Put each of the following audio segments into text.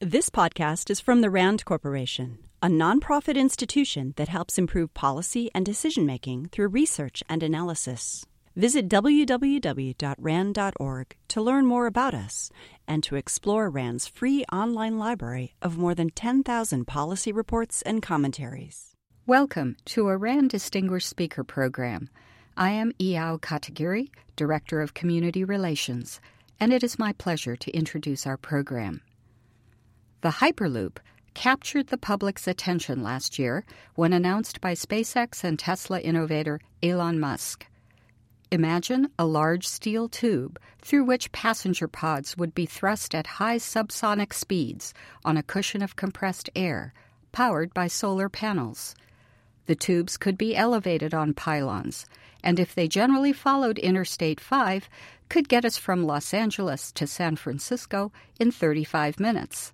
This podcast is from the RAND Corporation, a nonprofit institution that helps improve policy and decision making through research and analysis. Visit www.rand.org to learn more about us and to explore RAND's free online library of more than 10,000 policy reports and commentaries. Welcome to a RAND Distinguished Speaker Program. I am Eyao Katagiri, Director of Community Relations, and it is my pleasure to introduce our program. The Hyperloop captured the public's attention last year when announced by SpaceX and Tesla innovator Elon Musk. Imagine a large steel tube through which passenger pods would be thrust at high subsonic speeds on a cushion of compressed air, powered by solar panels. The tubes could be elevated on pylons, and if they generally followed Interstate 5, could get us from Los Angeles to San Francisco in 35 minutes.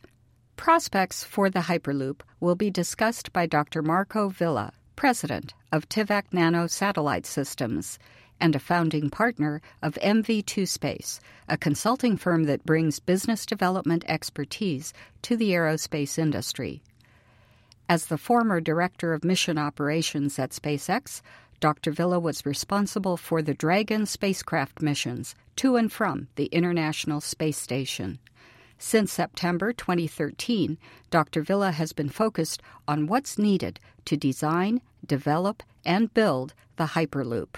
Prospects for the Hyperloop will be discussed by Dr. Marco Villa, president of Tyvak Nano Satellite Systems and a founding partner of MV2 Space, a consulting firm that brings business development expertise to the aerospace industry. As the former director of mission operations at SpaceX, Dr. Villa was responsible for the Dragon spacecraft missions to and from the International Space Station. Since September 2013, Dr. Villa has been focused on what's needed to design, develop, and build the Hyperloop.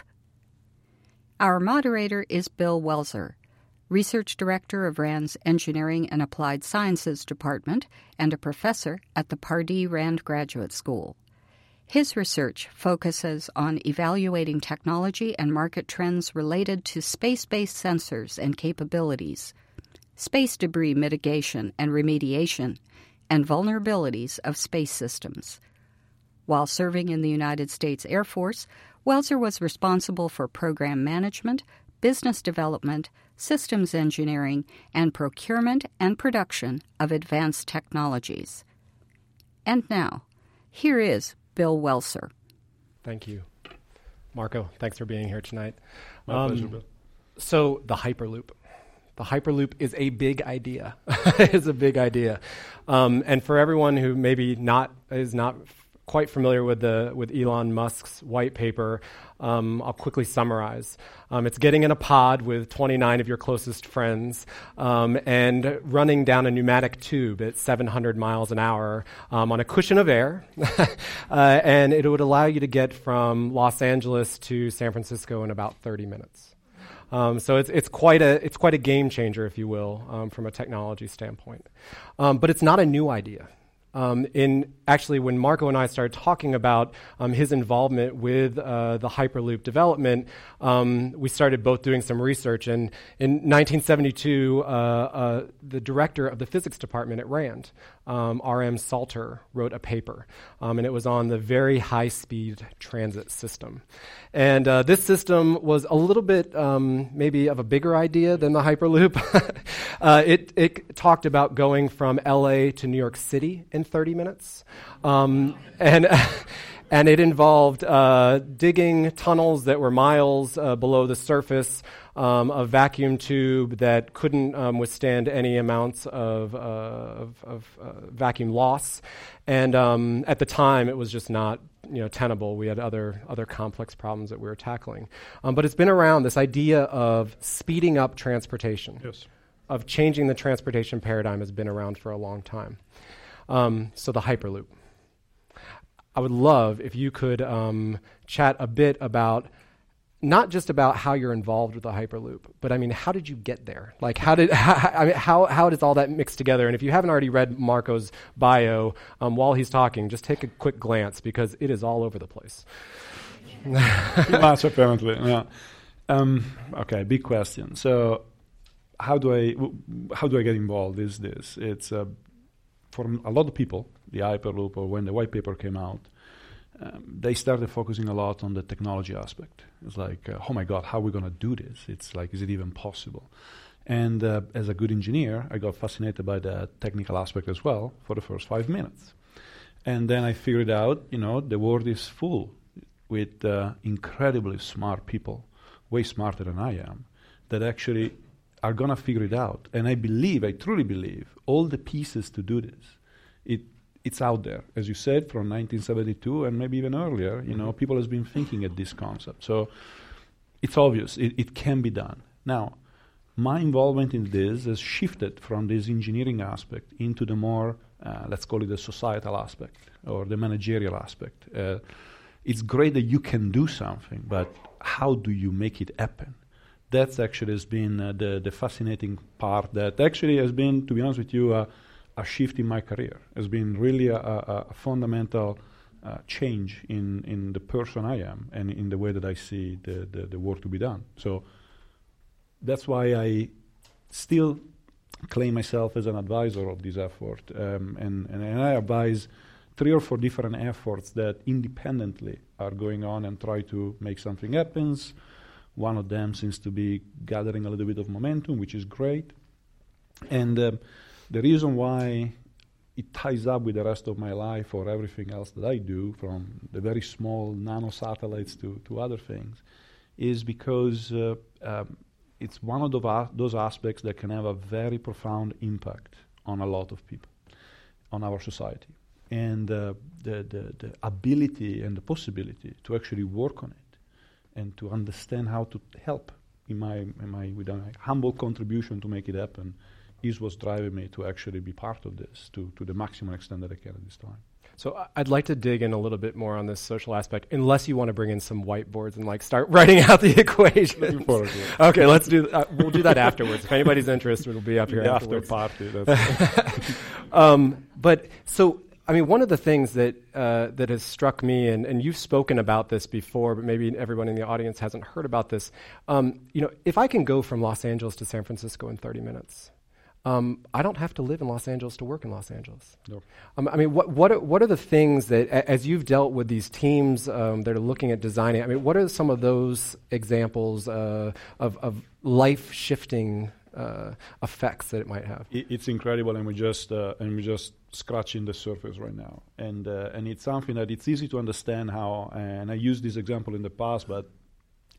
Our moderator is Bill Welser, Research Director of RAND's Engineering and Applied Sciences Department and a professor at the Pardee RAND Graduate School. His research focuses on evaluating technology and market trends related to space based sensors and capabilities space debris mitigation and remediation, and vulnerabilities of space systems. While serving in the United States Air Force, Welser was responsible for program management, business development, systems engineering, and procurement and production of advanced technologies. And now, here is Bill Welser. Thank you. Marco, thanks for being here tonight. My um, pleasure, Bill. So, the Hyperloop the Hyperloop is a big idea. it's a big idea. Um, and for everyone who maybe not is not quite familiar with the with Elon Musk's white paper, um, I'll quickly summarize. Um, it's getting in a pod with 29 of your closest friends um, and running down a pneumatic tube at 700 miles an hour um, on a cushion of air, uh, and it would allow you to get from Los Angeles to San Francisco in about 30 minutes. Um, so it's, it's, quite a, it's quite a game changer, if you will, um, from a technology standpoint. Um, but it's not a new idea. Um, in actually, when Marco and I started talking about um, his involvement with uh, the Hyperloop development, um, we started both doing some research. And in 1972, uh, uh, the director of the physics department at RAND, um, R.M. Salter, wrote a paper, um, and it was on the very high speed transit system. And uh, this system was a little bit um, maybe of a bigger idea than the Hyperloop. Uh, it, it talked about going from LA to New York City in 30 minutes. Um, and and it involved uh, digging tunnels that were miles uh, below the surface, um, a vacuum tube that couldn't um, withstand any amounts of, uh, of, of uh, vacuum loss, and um, at the time it was just not you know tenable. We had other other complex problems that we were tackling, um, but it's been around this idea of speeding up transportation. Yes. Of changing the transportation paradigm has been around for a long time. Um, so the Hyperloop. I would love if you could um, chat a bit about not just about how you're involved with the Hyperloop, but I mean, how did you get there? Like, how did how, I mean, how how does all that mix together? And if you haven't already read Marco's bio um, while he's talking, just take a quick glance because it is all over the place. Lots apparently. Yeah. Um, okay, big question. So, how do I how do I get involved? Is this? It's uh, for a lot of people, the Hyperloop or when the white paper came out, um, they started focusing a lot on the technology aspect. It's like, uh, oh my God, how are we going to do this? It's like, is it even possible? And uh, as a good engineer, I got fascinated by the technical aspect as well for the first five minutes. And then I figured out, you know, the world is full with uh, incredibly smart people, way smarter than I am, that actually are going to figure it out. And I believe, I truly believe, all the pieces to do this, it, it's out there. As you said, from 1972 and maybe even earlier, you mm-hmm. know, people has been thinking at this concept. So it's obvious, it, it can be done. Now, my involvement in this has shifted from this engineering aspect into the more, uh, let's call it the societal aspect or the managerial aspect. Uh, it's great that you can do something, but how do you make it happen? That's actually has been uh, the, the fascinating part that actually has been, to be honest with you, uh, a shift in my career. Has been really a, a, a fundamental uh, change in, in the person I am and in the way that I see the, the, the work to be done. So that's why I still claim myself as an advisor of this effort. Um, and, and, and, I advise three or four different efforts that independently are going on and try to make something happen. One of them seems to be gathering a little bit of momentum, which is great. And uh, the reason why it ties up with the rest of my life or everything else that I do, from the very small nano satellites to, to other things, is because uh, um, it's one of the those aspects that can have a very profound impact on a lot of people, on our society. And uh, the, the, the ability and the possibility to actually work on it and to understand how to help in my, in my with a humble contribution to make it happen is what's driving me to actually be part of this to, to the maximum extent that I can at this time. So I'd like to dig in a little bit more on this social aspect, unless you want to bring in some whiteboards and like start writing out the equation. okay, let's do. Uh, we'll do that afterwards. If anybody's interested, it'll be up here the afterwards. After party. um, but so I mean, one of the things that uh, that has struck me, and, and you've spoken about this before, but maybe everyone in the audience hasn't heard about this. Um, you know, if I can go from Los Angeles to San Francisco in 30 minutes, um, I don't have to live in Los Angeles to work in Los Angeles. No. Um, I mean, what, what, are, what are the things that, a, as you've dealt with these teams um, that are looking at designing, I mean, what are some of those examples uh, of, of life shifting uh, effects that it might have? It, it's incredible, and we just uh, and we just scratching the surface right now, and uh, and it's something that it's easy to understand how. And I used this example in the past, but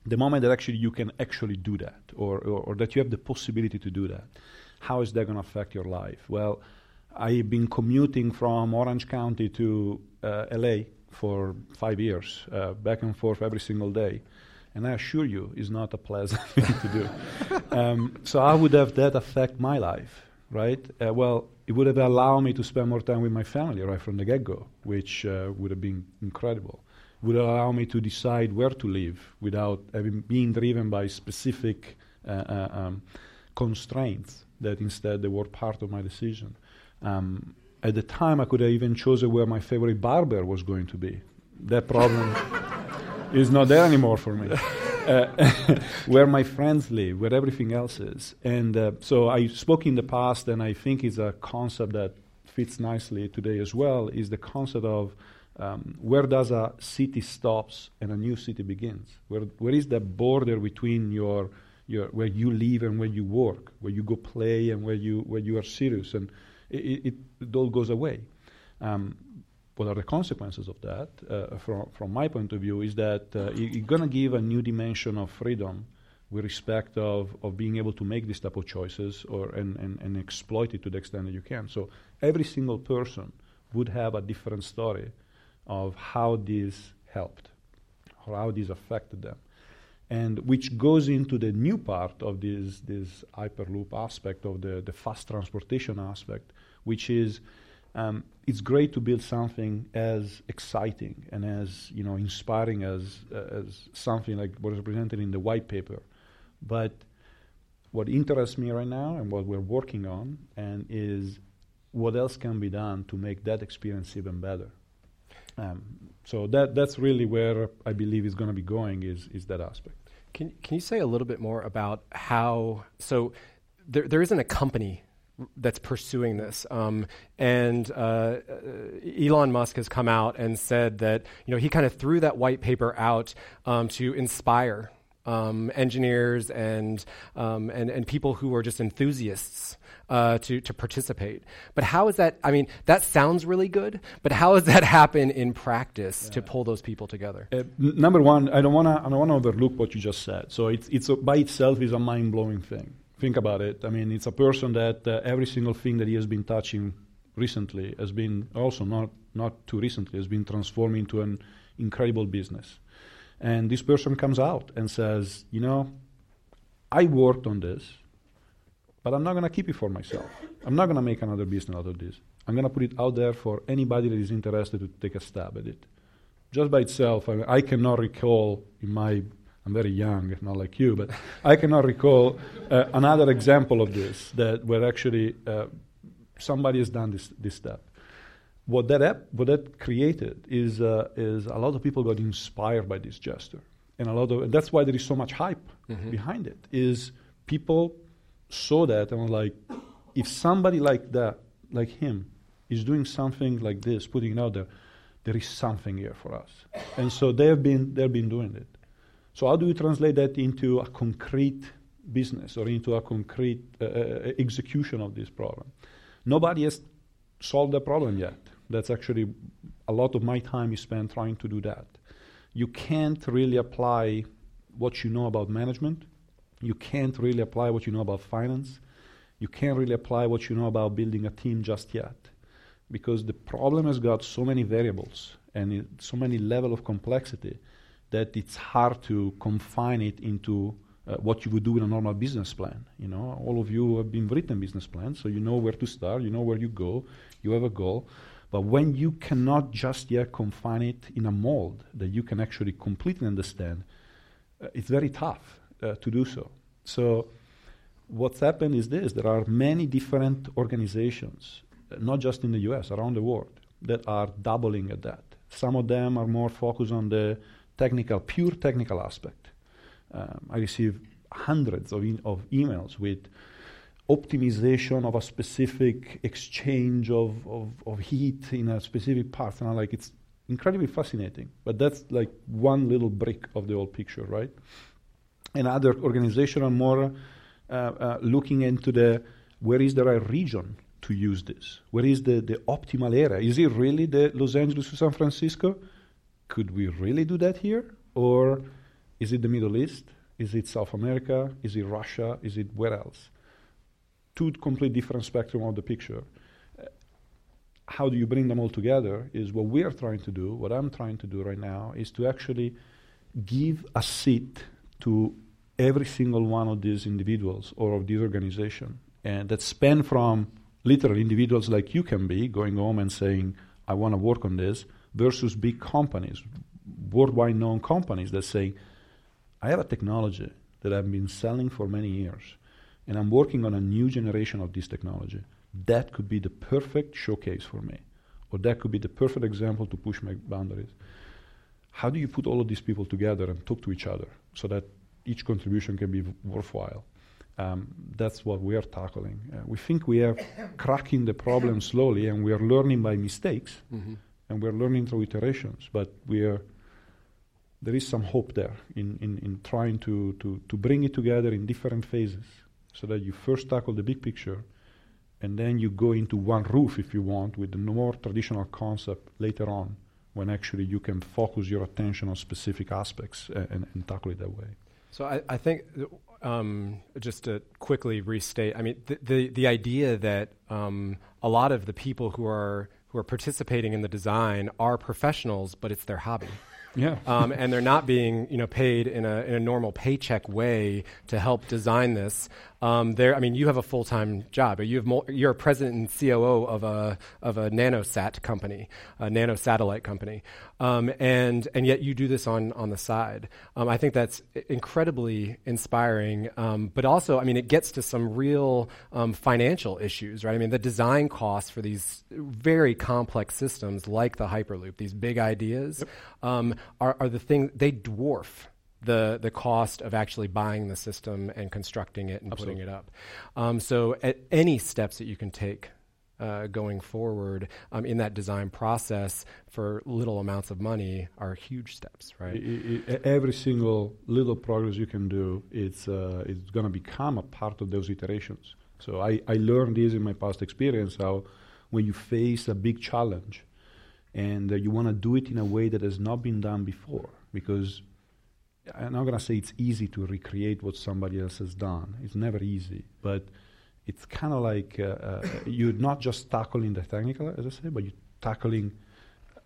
the moment that actually you can actually do that, or, or, or that you have the possibility to do that how is that going to affect your life? Well, I've been commuting from Orange County to uh, LA for five years, uh, back and forth every single day. And I assure you, it's not a pleasant thing to do. Um, so how would have that affect my life, right? Uh, well, it would have allowed me to spend more time with my family right from the get-go, which uh, would have been incredible. It would allow me to decide where to live without having being driven by specific uh, uh, um, constraints that instead they were part of my decision. Um, at the time, I could have even chosen where my favorite barber was going to be. That problem is not there anymore for me. Where my friends live, where everything else is. And uh, so I spoke in the past, and I think it's a concept that fits nicely today as well, is the concept of um, where does a city stops and a new city begins? Where, where is the border between your your, where you live and where you work, where you go play and where you where you are serious, and it, it, it all goes away. Um, what are the consequences of that? Uh, from from my point of view, is that uh, you're going to give a new dimension of freedom with respect of, of being able to make these type of choices or and, and, and exploit it to the extent that you can. So every single person would have a different story of how this helped or how this affected them and which goes into the new part of this, this hyperloop aspect of the, the fast transportation aspect, which is um, it's great to build something as exciting and as you know inspiring as uh, as something like what is presented in the white paper, but what interests me right now and what we're working on and is what else can be done to make that experience even better. Um, so that that's really where I believe is going to be going is is that aspect. Can can you say a little bit more about how so there there isn't a company that's pursuing this. Um, and uh, uh, Elon Musk has come out and said that you know he kind of threw that white paper out um, to inspire um, engineers and, um, and and people who are just enthusiasts uh, to, to participate. But how is that? I mean, that sounds really good, but how does that happen in practice yeah. to pull those people together? Uh, number one, I don't want to I don't want to overlook what you just said. So it's it's a, by itself is a mind blowing thing, Think about it. I mean, it's a person that uh, every single thing that he has been touching recently has been also not not too recently has been transformed into an incredible business. And this person comes out and says, you know, I worked on this, but I'm not going to keep it for myself. I'm not going to make another business out of this. I'm going to put it out there for anybody that is interested to take a stab at it. Just by itself, I, I cannot recall in my I'm very young, not like you, but I cannot recall uh, another example of this that where actually uh, somebody has done this, this step. What that app, what that created is uh, is a lot of people got inspired by this gesture, and a lot of and that's why there is so much hype mm-hmm. behind it. Is people saw that and were like, if somebody like that, like him, is doing something like this, putting it out there, there is something here for us, and so they've been they've been doing it. So how do you translate that into a concrete business or into a concrete uh, uh, execution of this problem? Nobody has solved the problem yet. That's actually a lot of my time is spent trying to do that. You can't really apply what you know about management. You can't really apply what you know about finance. You can't really apply what you know about building a team just yet because the problem has got so many variables and so many level of complexity that it's hard to confine it into uh, what you would do in a normal business plan. You know, all of you have been written business plans, so you know where to start, you know where you go, you have a goal. But when you cannot just yet confine it in a mold that you can actually completely understand, uh, it's very tough uh, to do so. So, what's happened is this: there are many different organizations, uh, not just in the U.S., around the world, that are doubling at that. Some of them are more focused on the technical, pure technical aspect. Um, I receive hundreds of, of emails with optimization of a specific exchange of, of, of heat in a specific part. And I'm like, it's incredibly fascinating. But that's like one little brick of the whole picture, right? And other organizations are more uh, uh, looking into the where is the right region to use this? Where is the, the optimal area? Is it really the Los Angeles to San Francisco? Could we really do that here? Or is it the Middle East? Is it South America? Is it Russia? Is it where else? Two complete different spectrum of the picture. Uh, how do you bring them all together is what we are trying to do, what I'm trying to do right now, is to actually give a seat to every single one of these individuals or of this organization. And that span from literal individuals like you can be, going home and saying, I want to work on this, versus big companies, worldwide known companies that say, I have a technology that I've been selling for many years, and I'm working on a new generation of this technology. That could be the perfect showcase for me, or that could be the perfect example to push my boundaries. How do you put all of these people together and talk to each other so that each contribution can be v- worthwhile? Um, that's what we are tackling. Uh, we think we are cracking the problem slowly, and we are learning by mistakes. Mm-hmm and we're learning through iterations. But we are there is some hope there in, in, in trying to, to, to bring it together in different phases so that you first tackle the big picture and then you go into one roof if you want with the more traditional concept later on when actually you can focus your attention on specific aspects and, and, and tackle it that way. So I, I think um, just to quickly restate, I mean the the, the idea that um, a lot of the people who are who are participating in the design are professionals, but it's their hobby. Yeah. Um, and they're not being, you know, paid in a, in a normal paycheck way to help design this. Um, there, I mean, you have a full time job. You have mul- you're a president and COO of a of a nanosat company, a nano satellite company, um, and and yet you do this on on the side. Um, I think that's incredibly inspiring. Um, but also, I mean, it gets to some real um, financial issues, right? I mean, the design costs for these very complex systems like the Hyperloop, these big ideas, yep. Are, are the thing they dwarf the the cost of actually buying the system and constructing it and Absolutely. putting it up. Um, so, any steps that you can take uh, going forward um, in that design process for little amounts of money are huge steps, right? It, it, every single little progress you can do, it's uh, it's going to become a part of those iterations. So I, I learned this in my past experience how when you face a big challenge and uh, you want to do it in a way that has not been done before because I'm not gonna say it's easy to recreate what somebody else has done. It's never easy, but it's kind of like uh, uh, you're not just tackling the technical, as I say, but you're tackling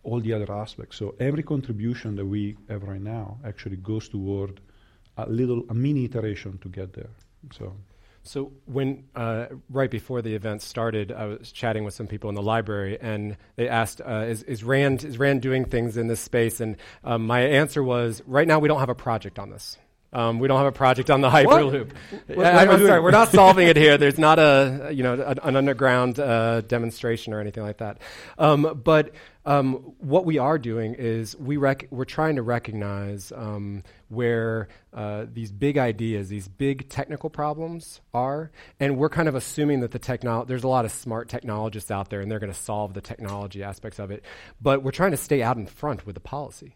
all the other aspects. So every contribution that we have right now actually goes toward a little, a mini iteration to get there. So. So when uh, right before the event started, I was chatting with some people in the library, and they asked, uh, is, "Is Rand is Rand doing things in this space?" And um, my answer was, "Right now, we don't have a project on this." Um, we don't have a project on the Hyperloop. What? Yeah, I'm, I'm sorry, we're not solving it here. There's not a you know a, an underground uh, demonstration or anything like that. Um, but um, what we are doing is we rec- we're trying to recognize um, where uh, these big ideas, these big technical problems are, and we're kind of assuming that the technology. There's a lot of smart technologists out there, and they're going to solve the technology aspects of it. But we're trying to stay out in front with the policy.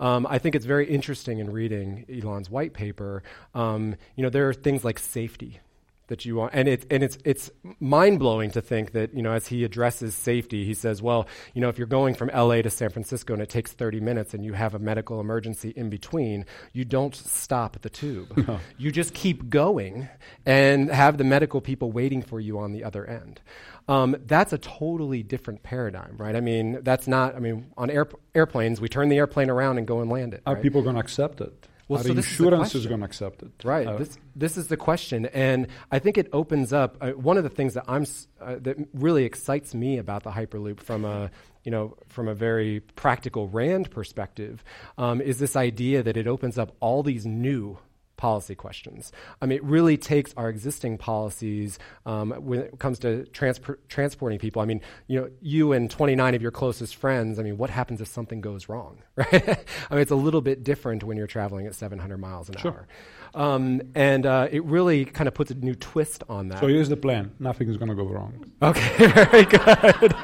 Um, I think it's very interesting in reading Elon's white paper. Um, you know, there are things like safety that you want, and it's and it's it's mind blowing to think that you know as he addresses safety, he says, well, you know, if you're going from L.A. to San Francisco and it takes 30 minutes and you have a medical emergency in between, you don't stop at the tube. No. You just keep going and have the medical people waiting for you on the other end. Um, that's a totally different paradigm, right? I mean, that's not. I mean, on air, airplanes, we turn the airplane around and go and land it. Are right? people going to accept it? Well, so insurance is, is going to accept it, right? Uh, this this is the question, and I think it opens up uh, one of the things that I'm uh, that really excites me about the Hyperloop from a you know from a very practical Rand perspective um, is this idea that it opens up all these new policy questions. I mean, it really takes our existing policies um, when it comes to transporting people. I mean, you know, you and 29 of your closest friends. I mean, what happens if something goes wrong, right? I mean, it's a little bit different when you're traveling at 700 miles an sure. hour. Um, and uh, it really kind of puts a new twist on that. So here's the plan: nothing is going to go wrong. Okay, very good.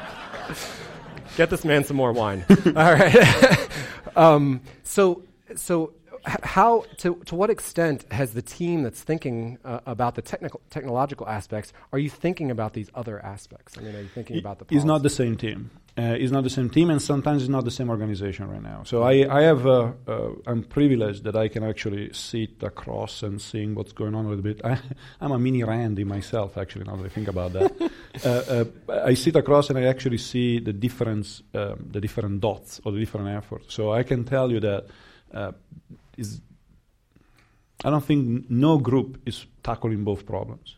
Get this man some more wine. All right. um, so, so how to to what extent has the team that's thinking uh, about the technical technological aspects are you thinking about these other aspects? I mean, are you thinking about the? It's not the same team. Uh, it's not the same team, and sometimes it's not the same organization right now. So I I have uh, uh, I'm privileged that I can actually sit across and seeing what's going on a little bit. I, am a mini Randy myself, actually. Now that I think about that, uh, uh, I sit across and I actually see the difference, um, the different dots or the different efforts. So I can tell you that is I don't think no group is tackling both problems,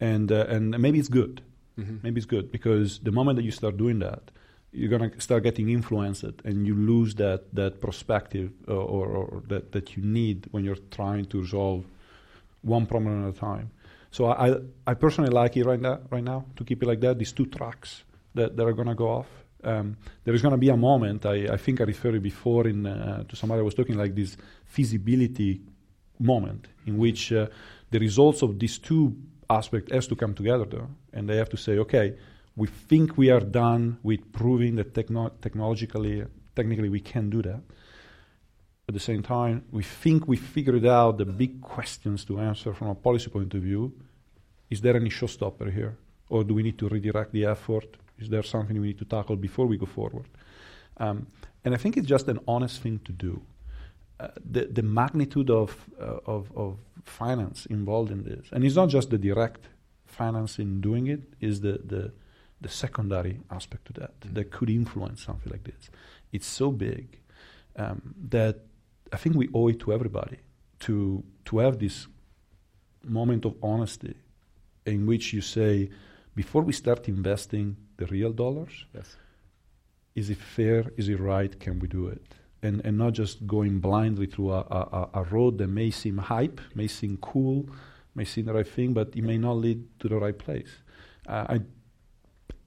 and uh, and maybe it's good. Mm-hmm. Maybe it's good because the moment that you start doing that, you're gonna start getting influenced, and you lose that that perspective uh, or, or, that that you need when you're trying to resolve one problem at a time. So I I personally like it right now right now to keep it like that. These two tracks that, that are gonna go off. Um, there is going to be a moment. I, I think I referred before in, uh, to somebody I was talking like this feasibility moment in which uh, the results of these two aspects has to come together, though, and they have to say, okay, we think we are done with proving that techno- technologically, technically, we can do that. At the same time, we think we figured out the big questions to answer from a policy point of view. Is there any showstopper here, or do we need to redirect the effort? Is there something we need to tackle before we go forward? Um, and I think it's just an honest thing to do. Uh, the, the magnitude of, uh, of, of finance involved in this, and it's not just the direct finance in doing it, is the, the, the secondary aspect to that mm-hmm. that could influence something like this. It's so big um, that I think we owe it to everybody to to have this moment of honesty in which you say, before we start investing the real dollars, yes. is it fair? Is it right? Can we do it? And, and not just going blindly through a, a, a road that may seem hype, may seem cool, may seem the right thing, but it may not lead to the right place. Uh, I,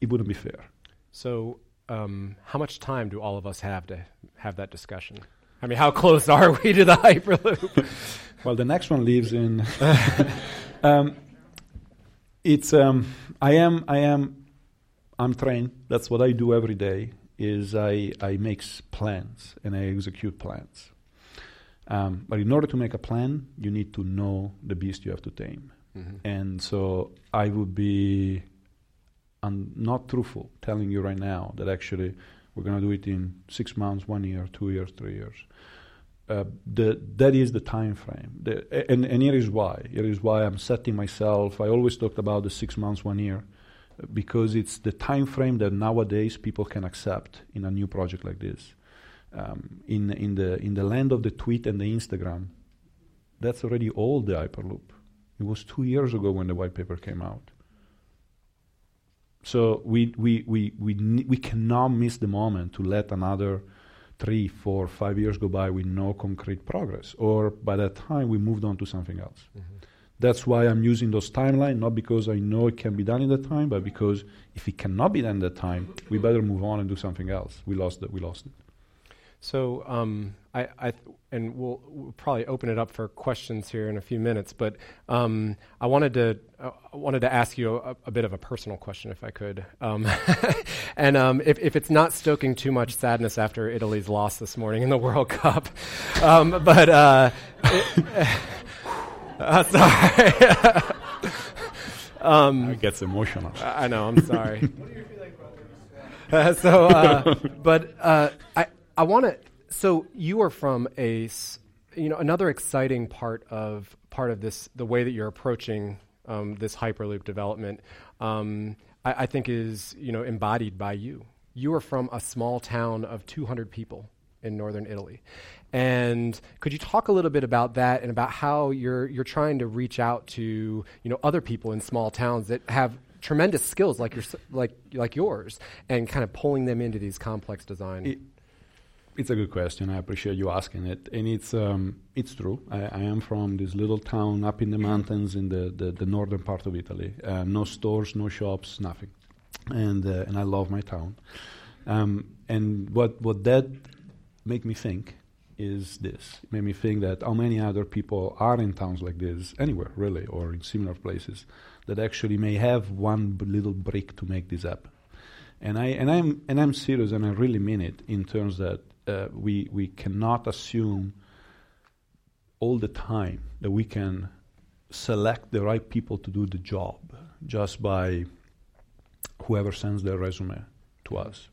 it wouldn't be fair. So, um, how much time do all of us have to have that discussion? I mean, how close are we to the Hyperloop? well, the next one leaves in. um, it's um, I am I am I'm trained. That's what I do every day. Is I I make plans and I execute plans. Um, but in order to make a plan, you need to know the beast you have to tame. Mm-hmm. And so I would be I'm not truthful telling you right now that actually we're going to do it in six months, one year, two years, three years. uh, the, that is the time frame. The, and, and here is why. Here is why I'm setting myself. I always talked about the six months, one year, because it's the time frame that nowadays people can accept in a new project like this. Um, in, in, the, in the land of the tweet and the Instagram, that's already old, the Hyperloop. It was two years ago when the white paper came out. So we, we, we, we, we cannot miss the moment to let another three, four, five years go by with no concrete progress, or by that time we moved on to something else. Mm-hmm. That's why I'm using those timelines, not because I know it can be done in that time, but because if it cannot be done in that time, we better move on and do something else. We lost it. We lost it. So, um, I, I th- and we'll, we'll, probably open it up for questions here in a few minutes. But um, I wanted to uh, wanted to ask you a, a, bit of a personal question, if I could. Um, and um, if, if it's not stoking too much sadness after Italy's loss this morning in the World Cup, um, but uh, it, uh, sorry. Um, it gets emotional. I know. I'm sorry. Uh, so, uh, but uh, I I want to. So you are from a, you know, another exciting part of part of this, the way that you're approaching um, this Hyperloop development. Um, I, I think is you know embodied by you. You are from a small town of 200 people in northern Italy. And could you talk a little bit about that and about how you're you're trying to reach out to you know other people in small towns that have tremendous skills like your like like yours and kind of pulling them into these complex design. It, it's a good question. I appreciate you asking it, and it's um, it's true. I, I, am from this little town up in the mountains in the, the, the northern part of Italy. Uh, no stores, no shops, nothing, and uh, and I love my town. Um, and what what that made me think is this. It made me think that how many other people are in towns like this anywhere really, or in similar places, that actually may have one b- little brick to make this happen. And I and I'm and I'm serious, and I really mean it in terms that uh, we, we cannot assume all the time that we can select the right people to do the job just by whoever sends their resume to us.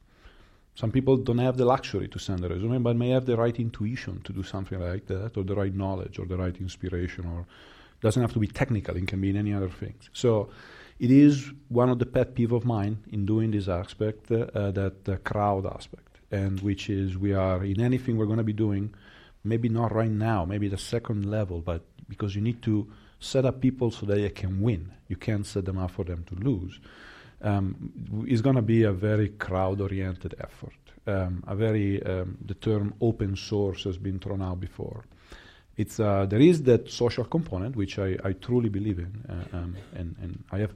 Some people don't have the luxury to send a resume, but may have the right intuition to do something like that, or the right knowledge, or the right inspiration, or doesn't have to be technical. It can be in any other things. So, it is one of the pet peeve of mine in doing this aspect, uh, that uh, crowd aspect and which is we are in anything we're going to be doing, maybe not right now, maybe the second level, but because you need to set up people so that they can win. You can't set them up for them to lose. Um, it's going to be a very crowd-oriented effort. Um, a very um, the term open source has been thrown out before. It's uh, there is that social component which I, I truly believe in, uh, um, and, and I have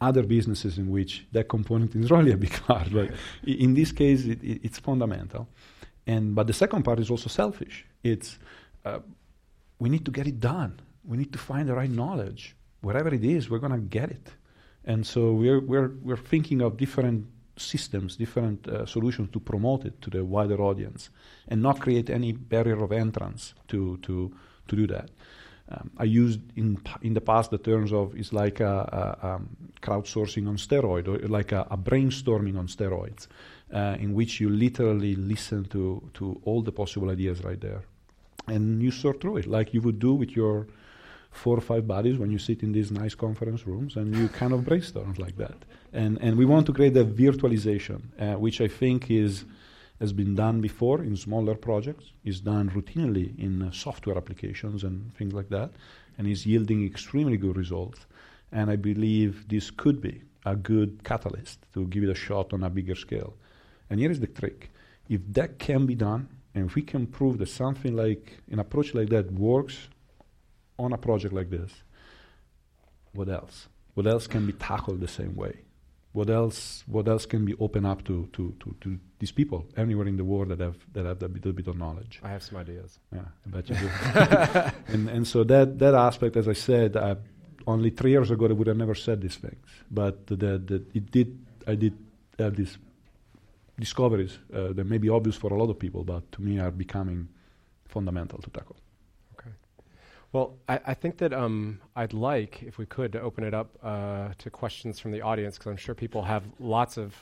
other businesses in which that component is really a big part. But in this case, it, it, it's fundamental. And but the second part is also selfish. It's uh, we need to get it done. We need to find the right knowledge. Wherever it is, we're going to get it. And so we're we're we're thinking of different systems, different uh, solutions to promote it to the wider audience, and not create any barrier of entrance to to to do that. Um, I used in in the past the terms of it's like a, a, a um, crowdsourcing on steroid or like a, a brainstorming on steroids, uh, in which you literally listen to to all the possible ideas right there, and you sort through it like you would do with your four or five buddies when you sit in these nice conference rooms and you kind of brainstorm like that. And and we want to create a virtualization, uh, which I think is has been done before in smaller projects, is done routinely in uh, software applications and things like that, and is yielding extremely good results. And I believe this could be a good catalyst to give it a shot on a bigger scale. And here is the trick if that can be done, and if we can prove that something like an approach like that works on a project like this, what else? What else can be tackled the same way? what else what else can be open up to, to, to, to, these people anywhere in the world that have that have a little bit of knowledge? I have some ideas. Yeah, I bet you do. and and so that that aspect, as I said, I, only three years ago I would have never said these things, but the, the, it did I did have these discoveries uh, that may be obvious for a lot of people, but to me are becoming fundamental to tackle. Well, I, I think that um, I'd like, if we could, to open it up uh, to questions from the audience because I'm sure people have lots of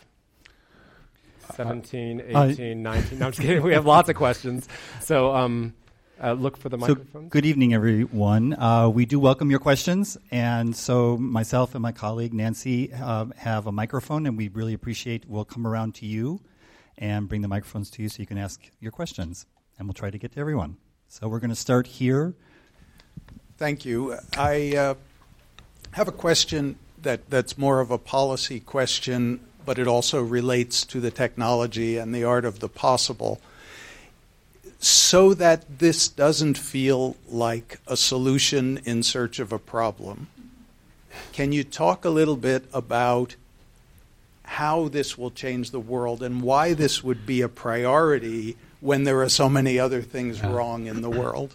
17, 18, 19. No, I'm just kidding. We have lots of questions. So, um, uh, look for the So, microphones. good evening, everyone. Uh, we do welcome your questions, and so myself and my colleague Nancy uh, have a microphone, and we really appreciate. We'll come around to you and bring the microphones to you so you can ask your questions, and we'll try to get to everyone. So we're going to start here. Thank you. I uh, have a question that, that's more of a policy question, but it also relates to the technology and the art of the possible. So that this doesn't feel like a solution in search of a problem, can you talk a little bit about how this will change the world and why this would be a priority when there are so many other things wrong in the world?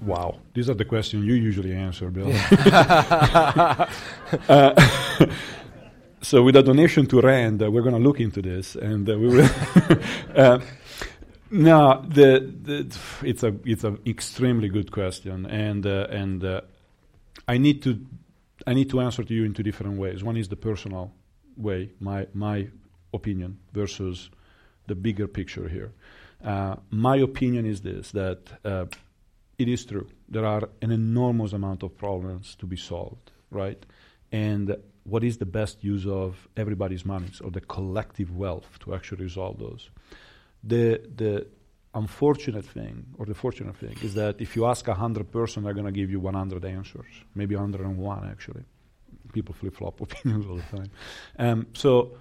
Wow, these are the questions you usually answer, Bill. Uh, so, with a donation to Rand, uh, we're going to look into this, and uh, we will. uh, no, the, the, it's a it's an extremely good question, and uh, and uh, I need to I need to answer to you in two different ways. One is the personal way, my my opinion versus the bigger picture here. Uh, my opinion is this: that uh, it is true there are an enormous amount of problems to be solved, right? And what is the best use of everybody's money or the collective wealth to actually resolve those? The the unfortunate thing or the fortunate thing is that if you ask a hundred person, they're going to give you 100 answers, maybe 101 actually. People flip flop opinions all the time. Um, so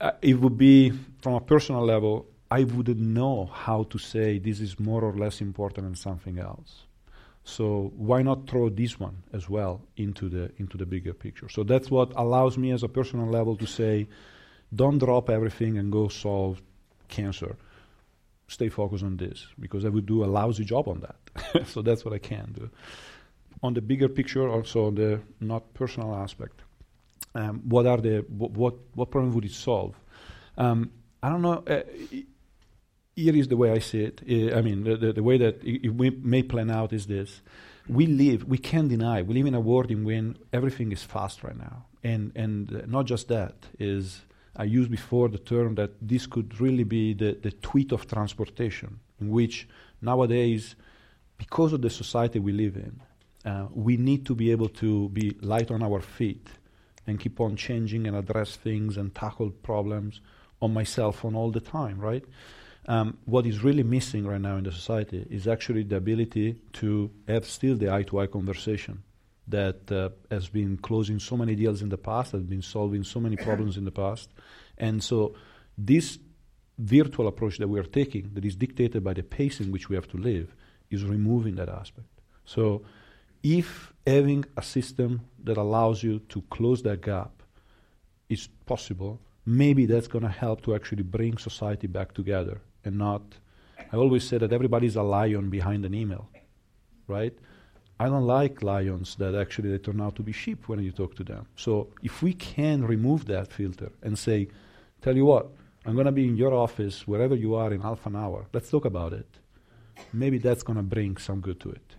uh, it would be from a personal level. I wouldn't know how to say this is more or less important than something else. So why not throw this one as well into the into the bigger picture? So that's what allows me as a personal level to say, don't drop everything and go solve cancer. Stay focused on this because I would do a lousy job on that. so that's what I can do. On the bigger picture, also on the not personal aspect, um, what are the wh- what what problem would it solve? Um, I don't know. Uh, here is the way I see it. Uh, I mean, the, the, the way that it, it may plan out is this. We live, we can't deny, we live in a world in when everything is fast right now. And, and uh, not just that, is I used before the term that this could really be the, the tweet of transportation, in which nowadays, because of the society we live in, uh, we need to be able to be light on our feet and keep on changing and address things and tackle problems on my cell phone all the time, right? Um, what is really missing right now in the society is actually the ability to have still the eye-to-eye conversation that uh, has been closing so many deals in the past, has been solving so many problems in the past, and so this virtual approach that we are taking, that is dictated by the pace in which we have to live, is removing that aspect. So, if having a system that allows you to close that gap is possible, maybe that's going to help to actually bring society back together and not. I always say that everybody's a lion behind an email, right? I don't like lions that actually they turn out to be sheep when you talk to them. So if we can remove that filter and say, tell you what, I'm going to be in your office wherever you are in half an hour. Let's talk about it. Maybe that's going to bring some good to it.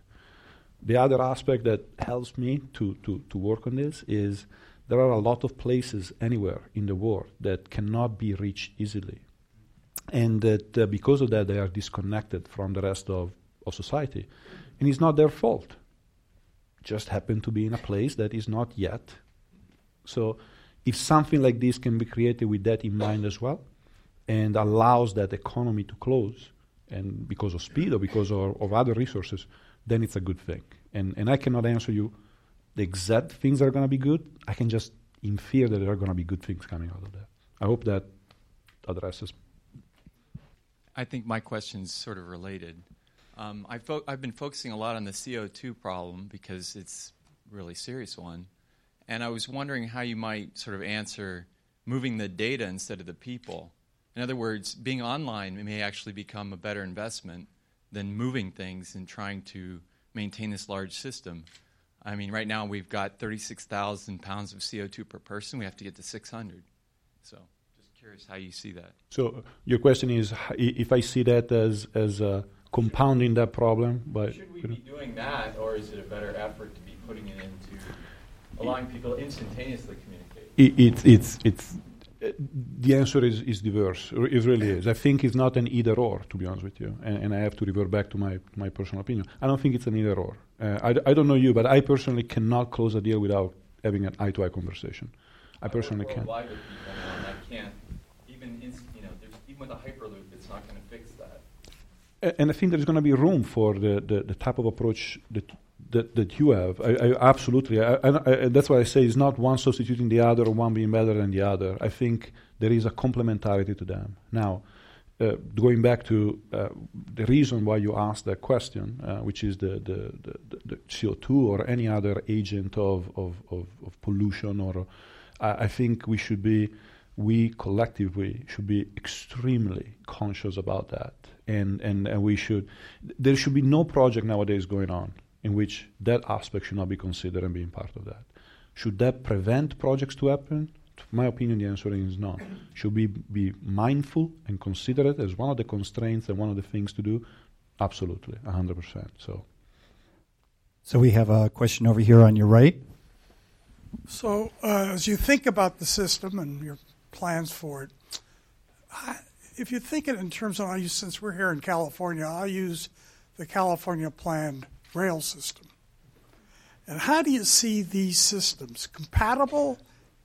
The other aspect that helps me to, to, to work on this is there are a lot of places anywhere in the world that cannot be reached easily and that uh, because of that they are disconnected from the rest of, of society. And it's not their fault. Just happen to be in a place that is not yet. So if something like this can be created with that in mind as well, and allows that economy to close, and because of speed or because of, of other resources, then it's a good thing. And, and I cannot answer you the exact things that are going to be good. I can just infer that there are going to be good things coming out of that. I hope that addresses I think my question's sort of related. Um, I fo- I've been focusing a lot on the CO2 problem because it's a really serious one. And I was wondering how you might sort of answer moving the data instead of the people. In other words, being online may actually become a better investment than moving things and trying to maintain this large system. I mean, right now we've got 36,000 pounds of CO2 per person. We have to get to 600. So curious how you see that. So your question is if I see that as as uh, compounding that problem, but should we be doing that, or is it a better effort to be putting it into allowing people to instantaneously communicate? It, it's it's it's the answer is, is diverse. It really is. I think it's not an either or, to be honest with you. And, and I have to revert back to my, my personal opinion. I don't think it's an either or. Uh, I, I don't know you, but I personally cannot close a deal without having an eye to eye conversation. I personally can't. You know, even with a hyperloop, it's not going to fix that. And I think there's going to be room for the, the, the type of approach that that, that you have. I, I absolutely. I, I, that's why I say it's not one substituting the other or one being better than the other. I think there is a complementarity to them. Now, uh, going back to uh, the reason why you asked that question, uh, which is the, the, the, the, CO2 or any other agent of, of, of, of pollution, or I think we should be, we collectively should be extremely conscious about that. And, and, and we should, there should be no project nowadays going on in which that aspect should not be considered and being part of that. Should that prevent projects to happen? To my opinion, the answer is no. Should we be mindful and consider it as one of the constraints and one of the things to do? Absolutely, 100%. So, so we have a question over here on your right. So, uh, as you think about the system and your plans for it, if you think it in terms of, since we're here in California, I use the California Plan rail system. And how do you see these systems? Compatible,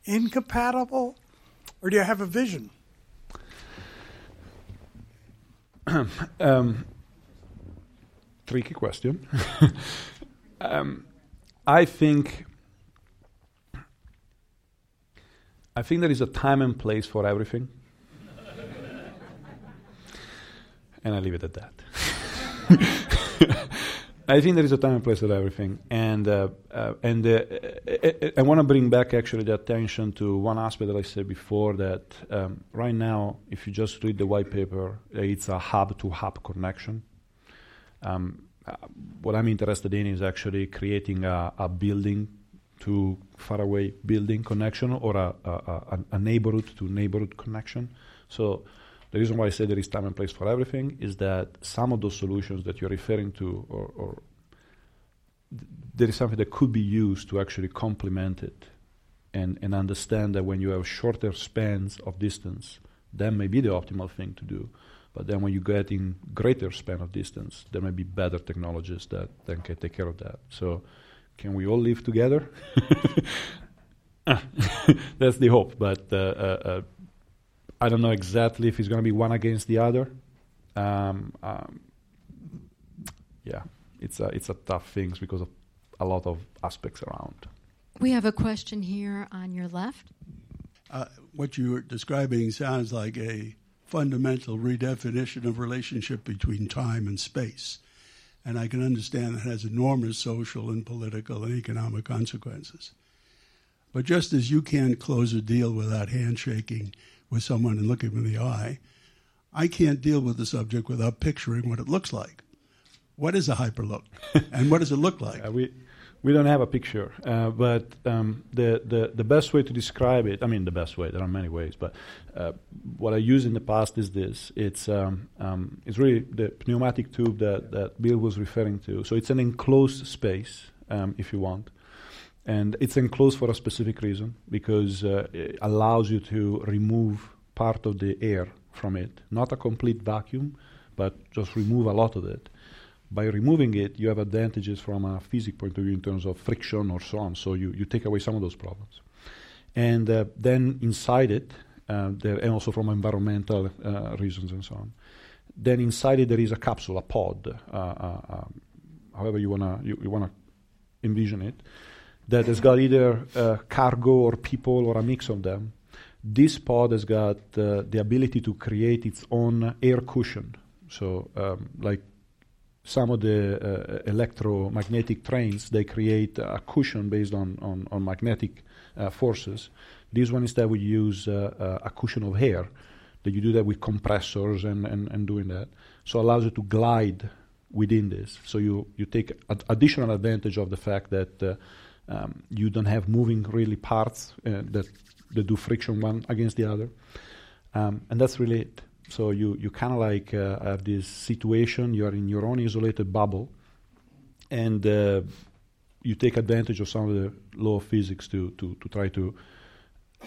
incompatible, or do you have a vision? um, tricky question. um, I think I think there is a time and place for everything, and I leave it at that. I think there is a time and place for everything, and uh, uh, and uh, I, I want to bring back actually the attention to one aspect that I said before. That um, right now, if you just read the white paper, it's a hub-to-hub connection. Um, uh, what I'm interested in is actually creating a, a building to faraway building connection or a, a, a neighborhood to neighborhood connection. So the reason why I say there is time and place for everything is that some of those solutions that you're referring to, or, or th- there is something that could be used to actually complement it and, and understand that when you have shorter spans of distance, that may be the optimal thing to do. But then when you get in greater span of distance, there may be better technologies that then can take care of that. So can we all live together? That's the hope. But uh, uh, uh I don't know exactly if it's going to be one against the other. Um, um, yeah, it's a it's a tough thing because of a lot of aspects around. We have a question here on your left. Uh, what you're describing sounds like a fundamental redefinition of relationship between time and space. And I can understand that has enormous social and political and economic consequences. But just as you can't close a deal without handshaking with someone and looking them in the eye, I can't deal with the subject without picturing what it looks like. What is a hyperloop, and what does it look like? We we don't have a picture, uh, but um, the, the the best way to describe it. I mean, the best way. There are many ways, but uh, what I use in the past is this. It's um, um, it's really the pneumatic tube that that Bill was referring to. So it's an enclosed space, um, if you want and it's enclosed for a specific reason because uh, it allows you to remove part of the air from it. Not a complete vacuum, but just remove a lot of it. By removing it, you have advantages from a physics point of view in terms of friction or so on. So you, you take away some of those problems. And uh, then inside it, uh, there, and also from environmental uh, reasons and so on. Then inside it there is a capsule, a pod, uh, uh, um, however you wanna you, you wanna envision it that has got either uh, cargo or people or a mix of them. This pod has got uh, the ability to create its own air cushion. So, um, like some of the uh, electromagnetic trains, they create a cushion based on, on, on magnetic uh, forces. This one instead we use uh, uh, a cushion of air. That you do that with compressors and, and, and doing that. So allows you to glide within this. So you, you take ad- additional advantage of the fact that um, you don't have moving really parts uh, that that do friction one against the other, um, and that's really it. So you you kind of like uh, have this situation. You are in your own isolated bubble, and uh, you take advantage of some of the law of physics to to to try to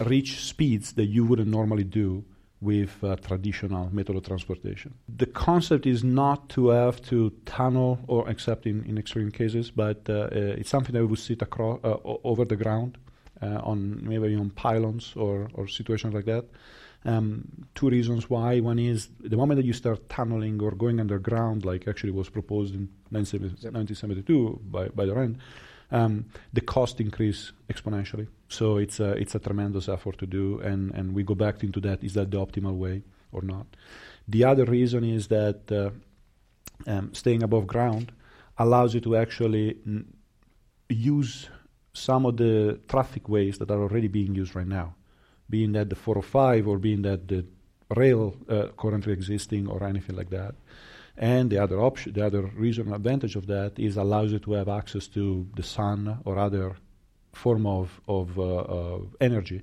reach speeds that you wouldn't normally do with uh, traditional method of transportation. The concept is not to have to tunnel, or except in, in extreme cases, but uh, uh, it's something that would sit across uh, over the ground on maybe on pylons or, or situations like that. Um, two reasons why. One is the moment that you start tunneling or going underground, like actually was proposed in 1972 by, by the RAND, um, the cost increase exponentially. So it's a, it's a tremendous effort to do, and, and we go back into that. Is that the optimal way or not? The other reason is that uh, um, staying above ground allows you to actually n- use some of the traffic ways that are already being used right now, being that the 405 or being that the rail uh, currently existing or anything like that. And the other option, the other reason advantage of that is allows you to have access to the sun or other form of of uh, energy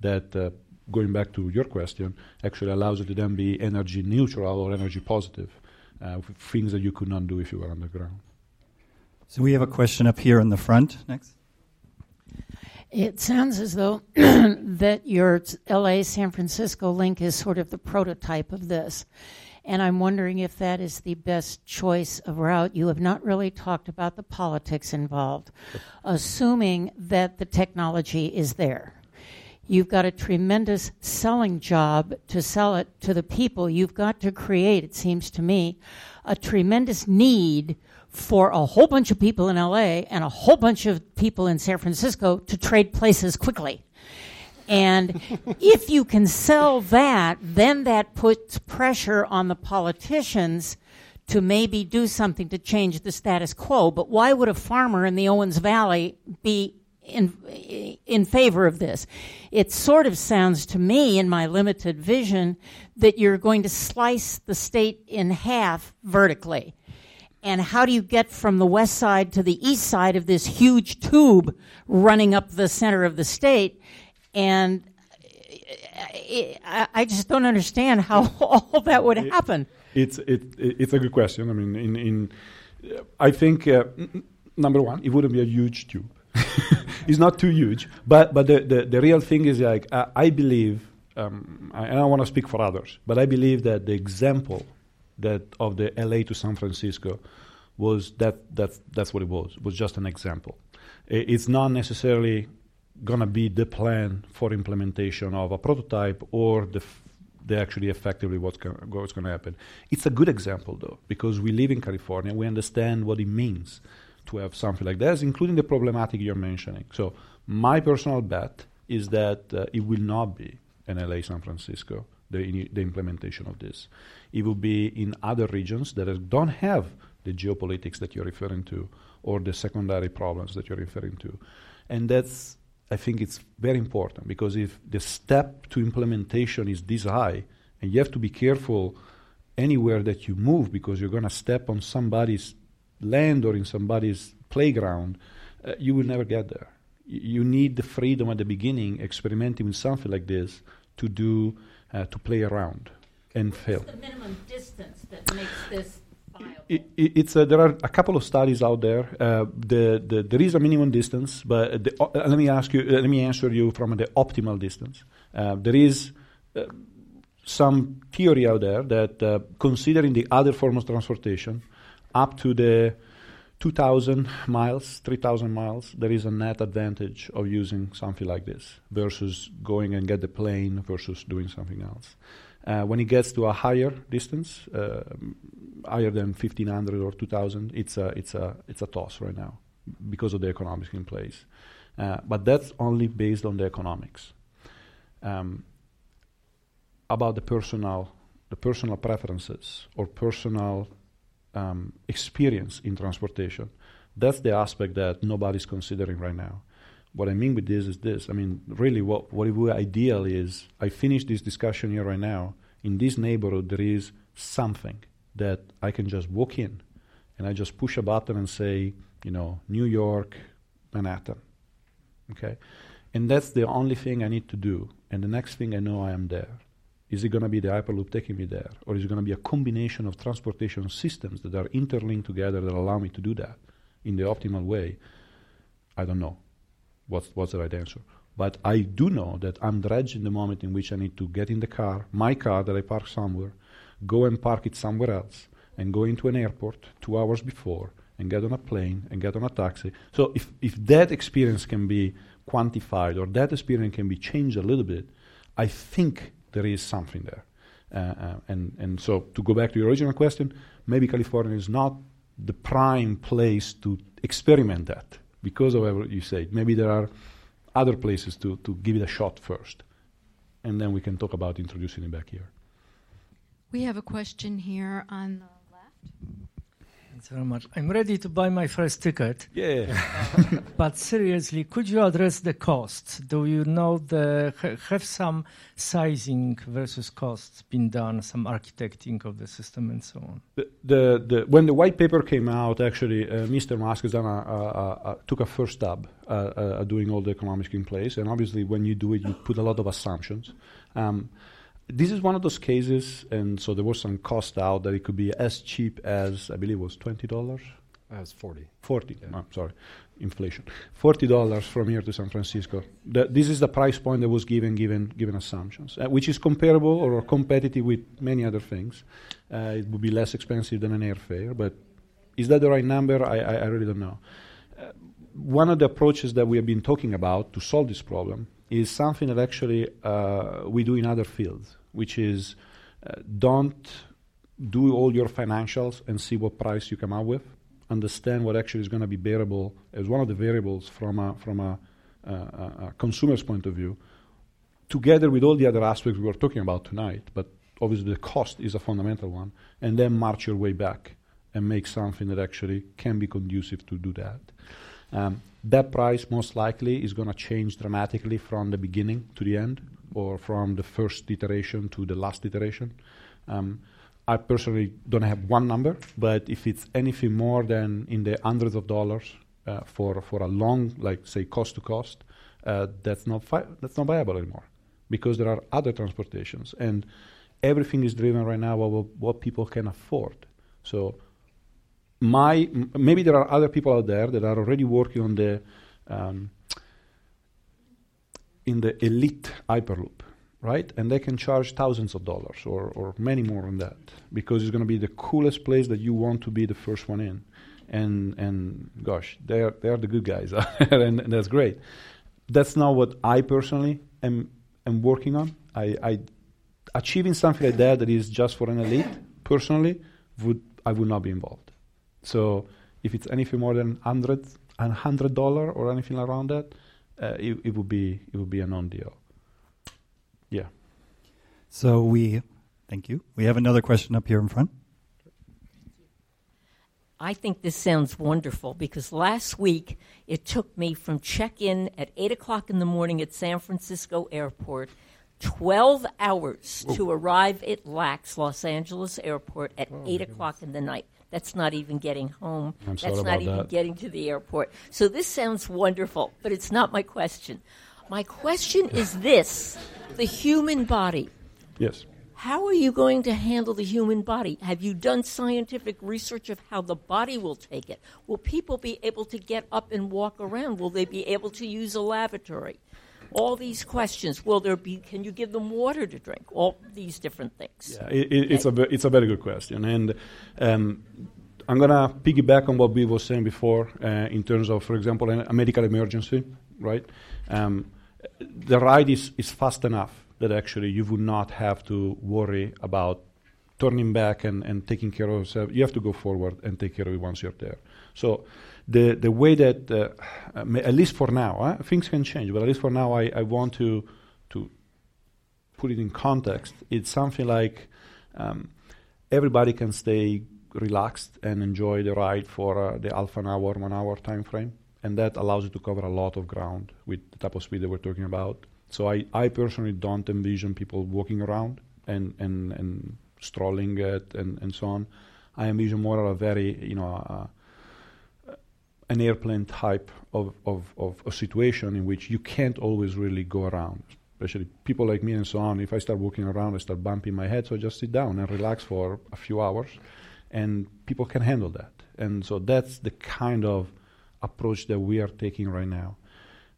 that, uh, going back to your question, actually allows you to then be energy neutral or energy positive, uh, things that you could not do if you were underground. So we have a question up here in the front. Next. It sounds as though that your LA San Francisco link is sort of the prototype of this. And I'm wondering if that is the best choice of route. You have not really talked about the politics involved, assuming that the technology is there. You've got a tremendous selling job to sell it to the people. You've got to create, it seems to me, a tremendous need for a whole bunch of people in LA and a whole bunch of people in San Francisco to trade places quickly. And if you can sell that, then that puts pressure on the politicians to maybe do something to change the status quo. But why would a farmer in the Owens Valley be in, in favor of this? It sort of sounds to me, in my limited vision, that you're going to slice the state in half vertically. And how do you get from the west side to the east side of this huge tube running up the center of the state? and I just don't understand how all that would happen. It's it, it's a good question. I mean, in in I think uh, number one, it wouldn't be a huge tube. it's not too huge, but but the, the, the real thing is like uh, I believe, um, I, I don't want to speak for others, but I believe that the example that of the LA to San Francisco was that that's that's what it was. It was just an example. It's not necessarily to be the plan for implementation of a prototype or the, f- the actually effectively what's going to happen. It's a good example, though, because we live in California, we understand what it means to have something like that, including the problematic you're mentioning. So, my personal bet is that uh, it will not be in LA, San Francisco, the, the implementation of this. It will be in other regions that don't have the geopolitics that you're referring to or the secondary problems that you're referring to. And that's I think it's very important because if the step to implementation is this high, and you have to be careful anywhere that you move because you're going to step on somebody's land or in somebody's playground, uh, you will never get there. You need the freedom at the beginning, experimenting with something like this, to do uh, to play around and fail. What's the minimum distance that makes this it, it, it's uh, there are a couple of studies out there. Uh, the, the, there is a minimum distance, but the, uh, let me ask you. Uh, let me answer you from the optimal distance. Uh, there is some theory out there that, considering the other forms of transportation, up to the 2,000 miles, 3,000 miles, there is a net advantage of using something like this versus going and get the plane versus doing something else. Uh, when it gets to a higher distance, uh, higher than 1500 or 2000, it's a, it's, a, it's a toss right now because of the economics in place. Uh, but that's only based on the economics. Um, about the personal, the personal preferences or personal um, experience in transportation, that's the aspect that nobody's considering right now. What I mean with this is this. I mean, really, what, what would ideal is I finish this discussion here right now. In this neighborhood, there is something that I can just walk in and I just push a button and say, you know, New York, Manhattan. Okay? And that's the only thing I need to do. And the next thing I know, I am there. Is it going to be the Hyperloop taking me there? Or is it going to be a combination of transportation systems that are interlinked together that allow me to do that in the optimal way? I don't know. What's, what's the right answer? But I do know that I'm dredged in the moment in which I need to get in the car, my car that I park somewhere, go and park it somewhere else, and go into an airport two hours before, and get on a plane and get on a taxi. So if, if that experience can be quantified or that experience can be changed a little bit, I think there is something there. Uh, uh, and, and so to go back to your original question, maybe California is not the prime place to experiment that because of what you said. Maybe there are other places to, to give it a shot first. And then we can talk about introducing it back here. We have a question here on the left. Thanks very much. I'm ready to buy my first ticket. Yeah. but seriously, could you address the cost? Do you know the have some sizing versus costs been done, some architecting of the system and so on? The, the, the when the white paper came out, actually, uh, Mr. Musk has done a, a, a, took a first stab at doing all the economics in place, and obviously, when you do it, you put a lot of assumptions. Um, this is one of those cases, and so there was some cost out that it could be as cheap as I believe it was twenty dollars. That was forty. Forty. Yeah. Oh, sorry, inflation. Forty dollars from here to San Francisco. This is the price point that was given, given, given assumptions, uh, which is comparable or competitive with many other things. Uh, it would be less expensive than an airfare, but is that the right number? I, I, I really don't know. Uh, one of the approaches that we have been talking about to solve this problem is something that actually uh, we do in other fields, which is uh, don't do all your financials and see what price you come out with. Understand what actually is going to be bearable as one of the variables from a, from a, a, a consumer's point of view, together with all the other aspects we were talking about tonight. But obviously, the cost is a fundamental one, and then march your way back and make something that actually can be conducive to do that. Um, that price most likely is going to change dramatically from the beginning to the end or from the first iteration to the last iteration. Um, I personally don't have one number, but if it's anything more than in the hundreds of dollars uh, for for a long, like say cost to cost, uh, that's not fi- that's not viable anymore because there are other transportations and everything is driven right now by what people can afford. So my maybe there are other people out there that are already working on the um, in the elite hyperloop right? And they can charge thousands of dollars or, or many more than that because it's going to be the coolest place that you want to be the first one in. And and gosh they're they're the good guys. And, and, that's great. That's not what i personally am am working on. I, I achieving something like that that is just for an elite personally would i would not be involved so if it's anything more than hundred and hundred dollar or anything around that, uh, it, it would be it would be a non-deal. Yeah. So we, thank you. We have another question up here in front. I think this sounds wonderful because last week it took me from check in at 8 o'clock in the morning at San Francisco Airport 12 hours to arrive at LAX, Los Angeles Airport, at oh 8 o'clock in the night. That's not even getting home. I'm That's not even that. getting to the airport. So this sounds wonderful, but it's not my question. My question is this the human body. Yes. How are you going to handle the human body? Have you done scientific research of how the body will take it? Will people be able to get up and walk around? Will they be able to use a lavatory? All these questions. Will there be? Can you give them water to drink? All these different things. Yeah, it, it, it's a it's a very good question, and um, I'm gonna piggyback on what Bill was saying before uh, in terms of, for example, a medical emergency. Right, um, the ride is is fast enough that actually you would not have to worry about turning back and, and taking care of yourself. You have to go forward and take care of it once you're there. So the the way that uh, at least for now uh, things can change, but at least for now I, I want to to put it in context. It's something like um, everybody can stay relaxed and enjoy the ride for uh, the half an hour, one hour time frame, and that allows you to cover a lot of ground with the type of speed that we're talking about. So I, I personally don't envision people walking around and and, and strolling and, and so on. I envision more of a very you know. Uh, an airplane type of, of, of a situation in which you can't always really go around. Especially people like me and so on. If I start walking around, I start bumping my head, so I just sit down and relax for a few hours, and people can handle that. And so that's the kind of approach that we are taking right now.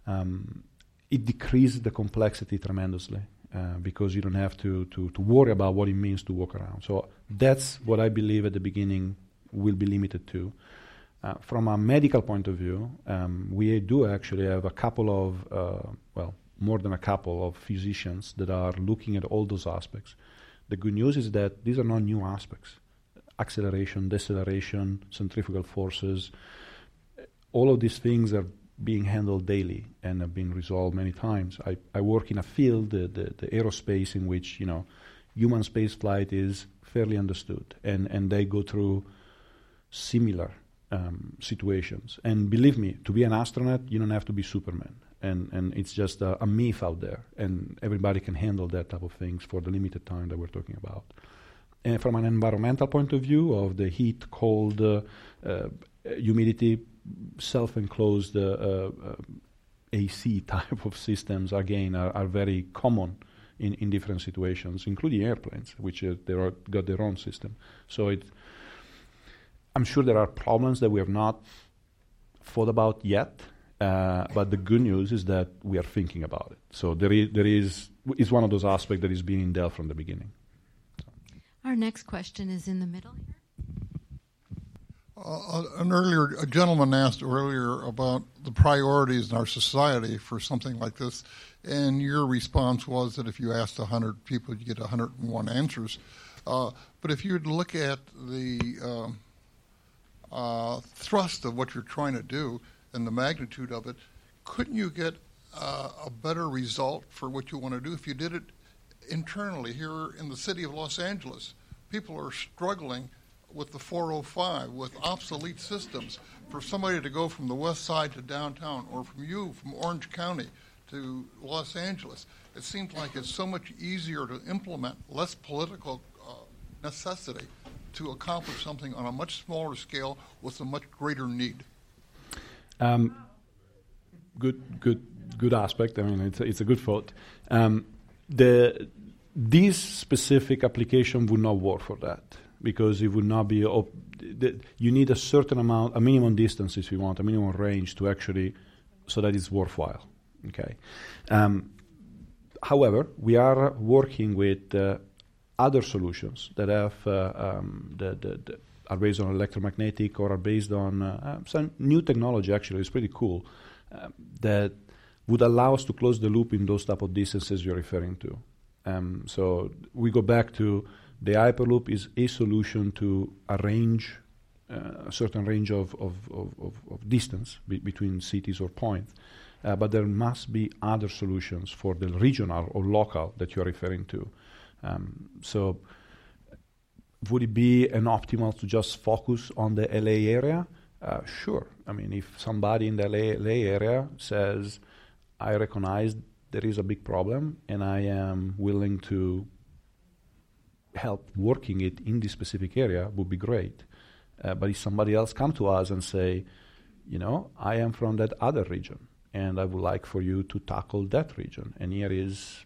Um, it decreases the complexity tremendously uh, because you don't have to, to, to worry about what it means to walk around. So that's what I believe at the beginning will be limited to. Uh, from a medical point of view, um, we do actually have a couple of, uh, well, more than a couple of physicians that are looking at all those aspects. The good news is that these are not new aspects acceleration, deceleration, centrifugal forces. All of these things are being handled daily and have been resolved many times. I, I work in a field, the, the, the aerospace, in which you know human space flight is fairly understood, and, and they go through similar um, situations. And believe me, to be an astronaut, you don't have to be Superman and, and it's just a, a, myth out there, and everybody can handle that type of things for the limited time that we're talking about. And from an environmental point of view, of the heat, cold, uh, uh, humidity, self-enclosed uh, uh AC type of systems, again, are, are very common in, in different situations, including airplanes, which uh, they got their own system. So it, I'm sure there are problems that we have not thought about yet, uh, but the good news is that we are thinking about it. So there is, there is is one of those aspects that is being in Dell from the beginning. Our next question is in the middle here. Uh, an earlier a gentleman asked earlier about the priorities in our society for something like this, and your response was that if you asked 100 people, you get 101 answers. Uh, but if you were to look at the um, uh, thrust of what you're trying to do, and the magnitude of it, couldn't you get uh, a better result for what you want to do if you did it internally here in the city of Los Angeles? People are struggling with the 405, with obsolete systems. For somebody to go from the west side to downtown, or from you, from Orange County to Los Angeles, it seems like it's so much easier to implement, less political uh, necessity to accomplish something on a much smaller scale with a much greater need. Um, good, good, good aspect. I mean, it's a, it's a good thought. Um, the this specific application would not work for that because it would not be. Op- the, you need a certain amount, a minimum distance, if you want, a minimum range to actually, so that it's worthwhile. Okay. Um, however, we are working with uh, other solutions that have uh, um, the, the, the are based on electromagnetic or are based on uh, uh, some new technology. Actually, it's pretty cool uh, that would allow us to close the loop in those type of distances you're referring to. Um, so we go back to the hyperloop is a solution to arrange uh, a certain range of, of, of, of distance be between cities or points. Uh, but there must be other solutions for the regional or local that you're referring to. Um, so would it be an optimal to just focus on the LA area? Uh, sure. I mean, if somebody in the LA, LA area says, I recognize there is a big problem and I am willing to help working it in this specific area, would be great. Uh, but if somebody else come to us and say, you know, I am from that other region and I would like for you to tackle that region, and here is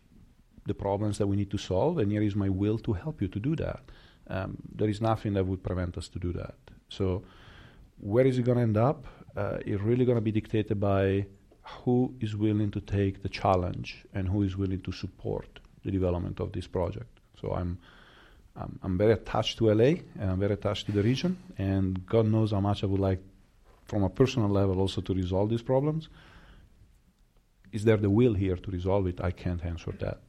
the problems that we need to solve, and here is my will to help you to do that um, there is nothing that would prevent us to do that. So, where is it going to end up? Uh, it's really going to be dictated by who is willing to take the challenge and who is willing to support the development of this project. So, I'm I'm, I'm very attached to LA and I'm very attached to the region, and God knows how much I would like, from a personal level, also to resolve these problems. Is there the will here to resolve it? I can't answer that,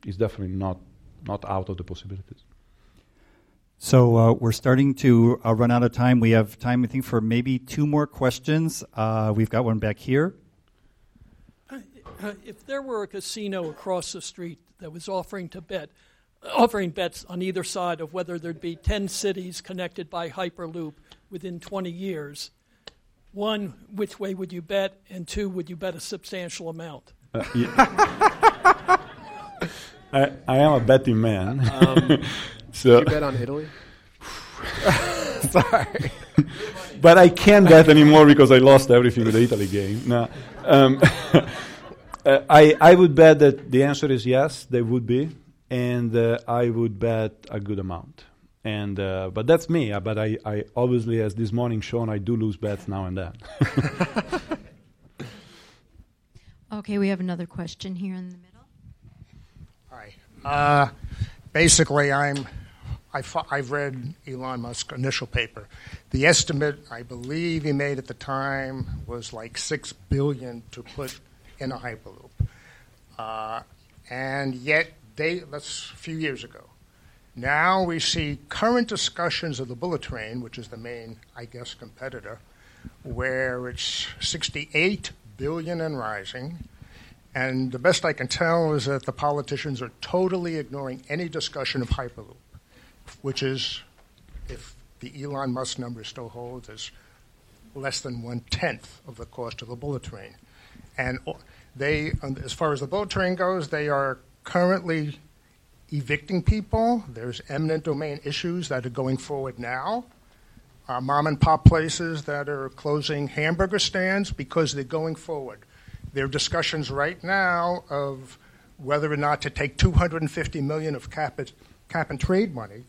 but it's definitely not not out of the possibilities. So uh, we're starting to uh, run out of time. We have time, I think, for maybe two more questions. Uh, we've got one back here. Uh, if there were a casino across the street that was offering to bet, offering bets on either side of whether there'd be 10 cities connected by Hyperloop within 20 years, one, which way would you bet? And two, would you bet a substantial amount? Uh, I, I, am a betting man. Um, so Did you bet on Italy? Sorry. but I can't bet anymore because I lost everything with the Italy game. No. Um, uh, I, I would bet that the answer is yes, they would be, and uh, I would bet a good amount. And uh, but that's me. Uh, but I, I obviously, as this morning shown, I do lose bets now and then. okay. Okay, we have another question here in the middle. Hi. Uh, basically, I'm. I have read Elon Musk's initial paper. The estimate I believe he made at the time was like six billion to put in a hyperloop, uh, and yet they that's a few years ago. Now we see current discussions of the bullet train, which is the main, I guess, competitor, where it's 68 billion and rising. And the best I can tell is that the politicians are totally ignoring any discussion of Hyperloop, which is, if the Elon Musk number still holds, is less than one tenth of the cost of the bullet train. And they, as far as the bullet train goes, they are currently evicting people. There's eminent domain issues that are going forward now. Uh, mom and pop places that are closing hamburger stands because they're going forward. There are discussions right now of whether or not to take 250 million of cap, cap and trade money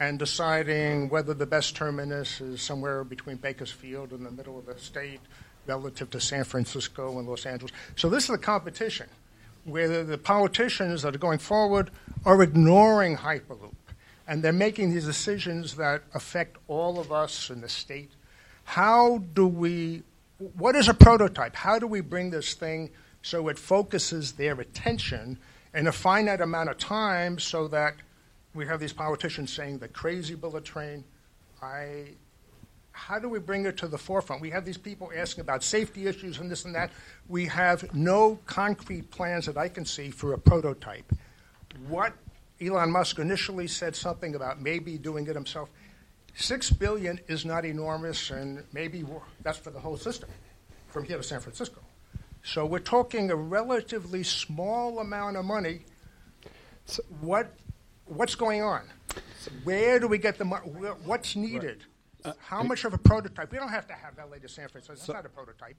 and deciding whether the best terminus is somewhere between Bakersfield and the middle of the state relative to San Francisco and Los Angeles. So this is a competition where the politicians that are going forward are ignoring Hyperloop. And they're making these decisions that affect all of us in the state. How do we, what is a prototype? How do we bring this thing so it focuses their attention in a finite amount of time so that we have these politicians saying the crazy bullet train, I how do we bring it to the forefront? We have these people asking about safety issues and this and that. We have no concrete plans that I can see for a prototype. What Elon Musk initially said something about maybe doing it himself. Six billion is not enormous, and maybe that's for the whole system from here to San Francisco. So we're talking a relatively small amount of money. So what, what's going on? Where do we get the money? What's needed? Uh, How much of a prototype? We don't have to have LA to San Francisco. That's so, not a prototype.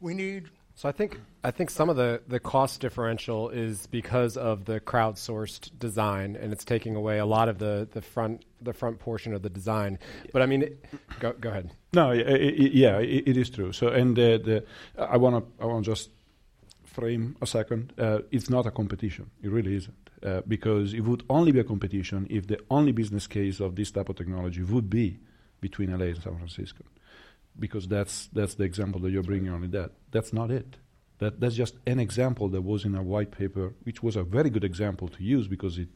We need. So I think I think some of the, the cost differential is because of the crowdsourced design, and it's taking away a lot of the, the front the front portion of the design. But I mean, it, go go ahead. No, it, it, yeah, it is true. So and the, the I want to I want to just frame a second. Uh, it's not a competition. It really isn't. Uh, because it would only be a competition if the only business case of this type of technology would be between LA and San Francisco, because that's that's the example that you're bringing only that. That's not it. That that's just an example that was in a white paper, which was a very good example to use because it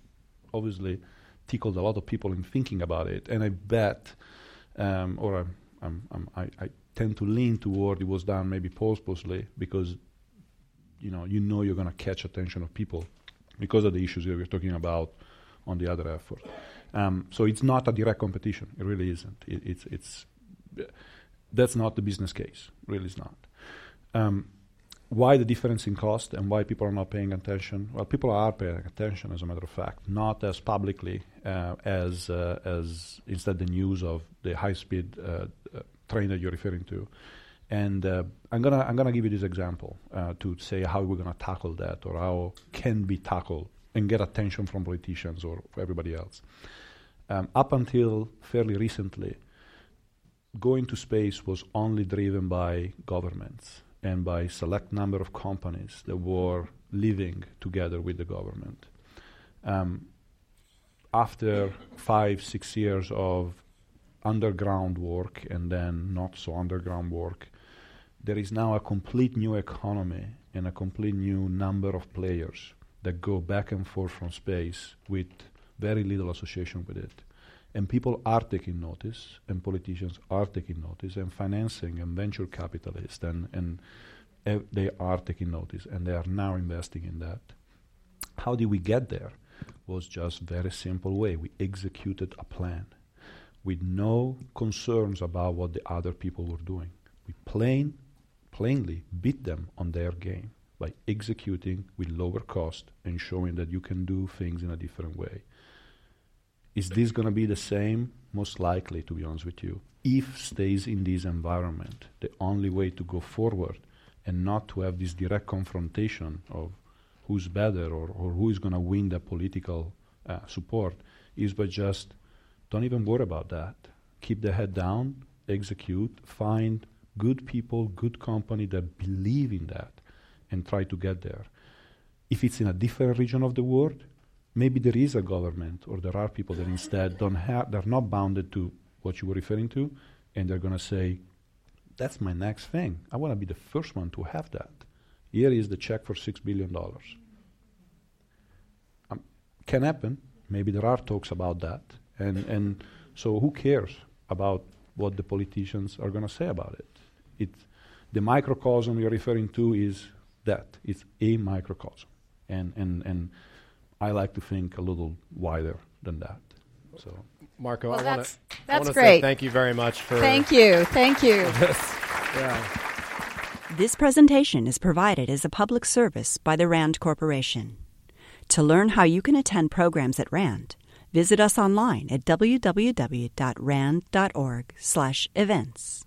obviously tickled a lot of people in thinking about it. And I bet, um, or I'm, I'm, I'm, I, I tend to lean toward it was done maybe purposely because you know you know you're going to catch attention of people because of the issues that we're talking about on the other effort. Um, so it's not a direct competition. It really isn't. It, it's it's that's not the business case. Really, is not. Um, why the difference in cost and why people are not paying attention? Well, people are paying attention, as a matter of fact, not as publicly uh, as uh, as instead the news of the high-speed uh, uh train that you're referring to. And uh, I'm gonna I'm gonna give you this example uh, to say how we're gonna tackle that or how can be tackled and get attention from politicians or everybody else. Um, up until fairly recently, going to space was only driven by governments and by select number of companies that were living together with the government. Um, after five, six years of underground work and then not so underground work, there is now a complete new economy and a complete new number of players that go back and forth from space with very little association with it. And people are taking notice, and politicians are taking notice, and financing and venture capitalists, and, and uh, they are taking notice, and they are now investing in that. How did we get there? Was just very simple way. We executed a plan with no concerns about what the other people were doing. We plain, plainly beat them on their game by executing with lower cost and showing that you can do things in a different way. Is this going to be the same? Most likely, to be honest with you. If stays in this environment, the only way to go forward and not to have this direct confrontation of who's better or, or who is going to win the political uh, support is by just don't even worry about that. Keep the head down, execute, find good people, good company that believe in that and try to get there. If it's in a different region of the world, maybe there is a government or there are people that instead don't have, they're not bounded to what you were referring to, and they're going to say, that's my next thing. I want to be the first one to have that. Here is the check for $6 billion. Um, can happen. Maybe there are talks about that. And, and so who cares about what the politicians are going to say about it? it? The microcosm you're referring to is that. It's a microcosm. And, and, and I like to think a little wider than that. So, Marco, well, I want to that's great. thank you very much for thank you, thank you. This. Yeah. This presentation is provided as a public service by the RAND Corporation. To learn how you can attend programs at RAND, visit us online at www.rand.org/events.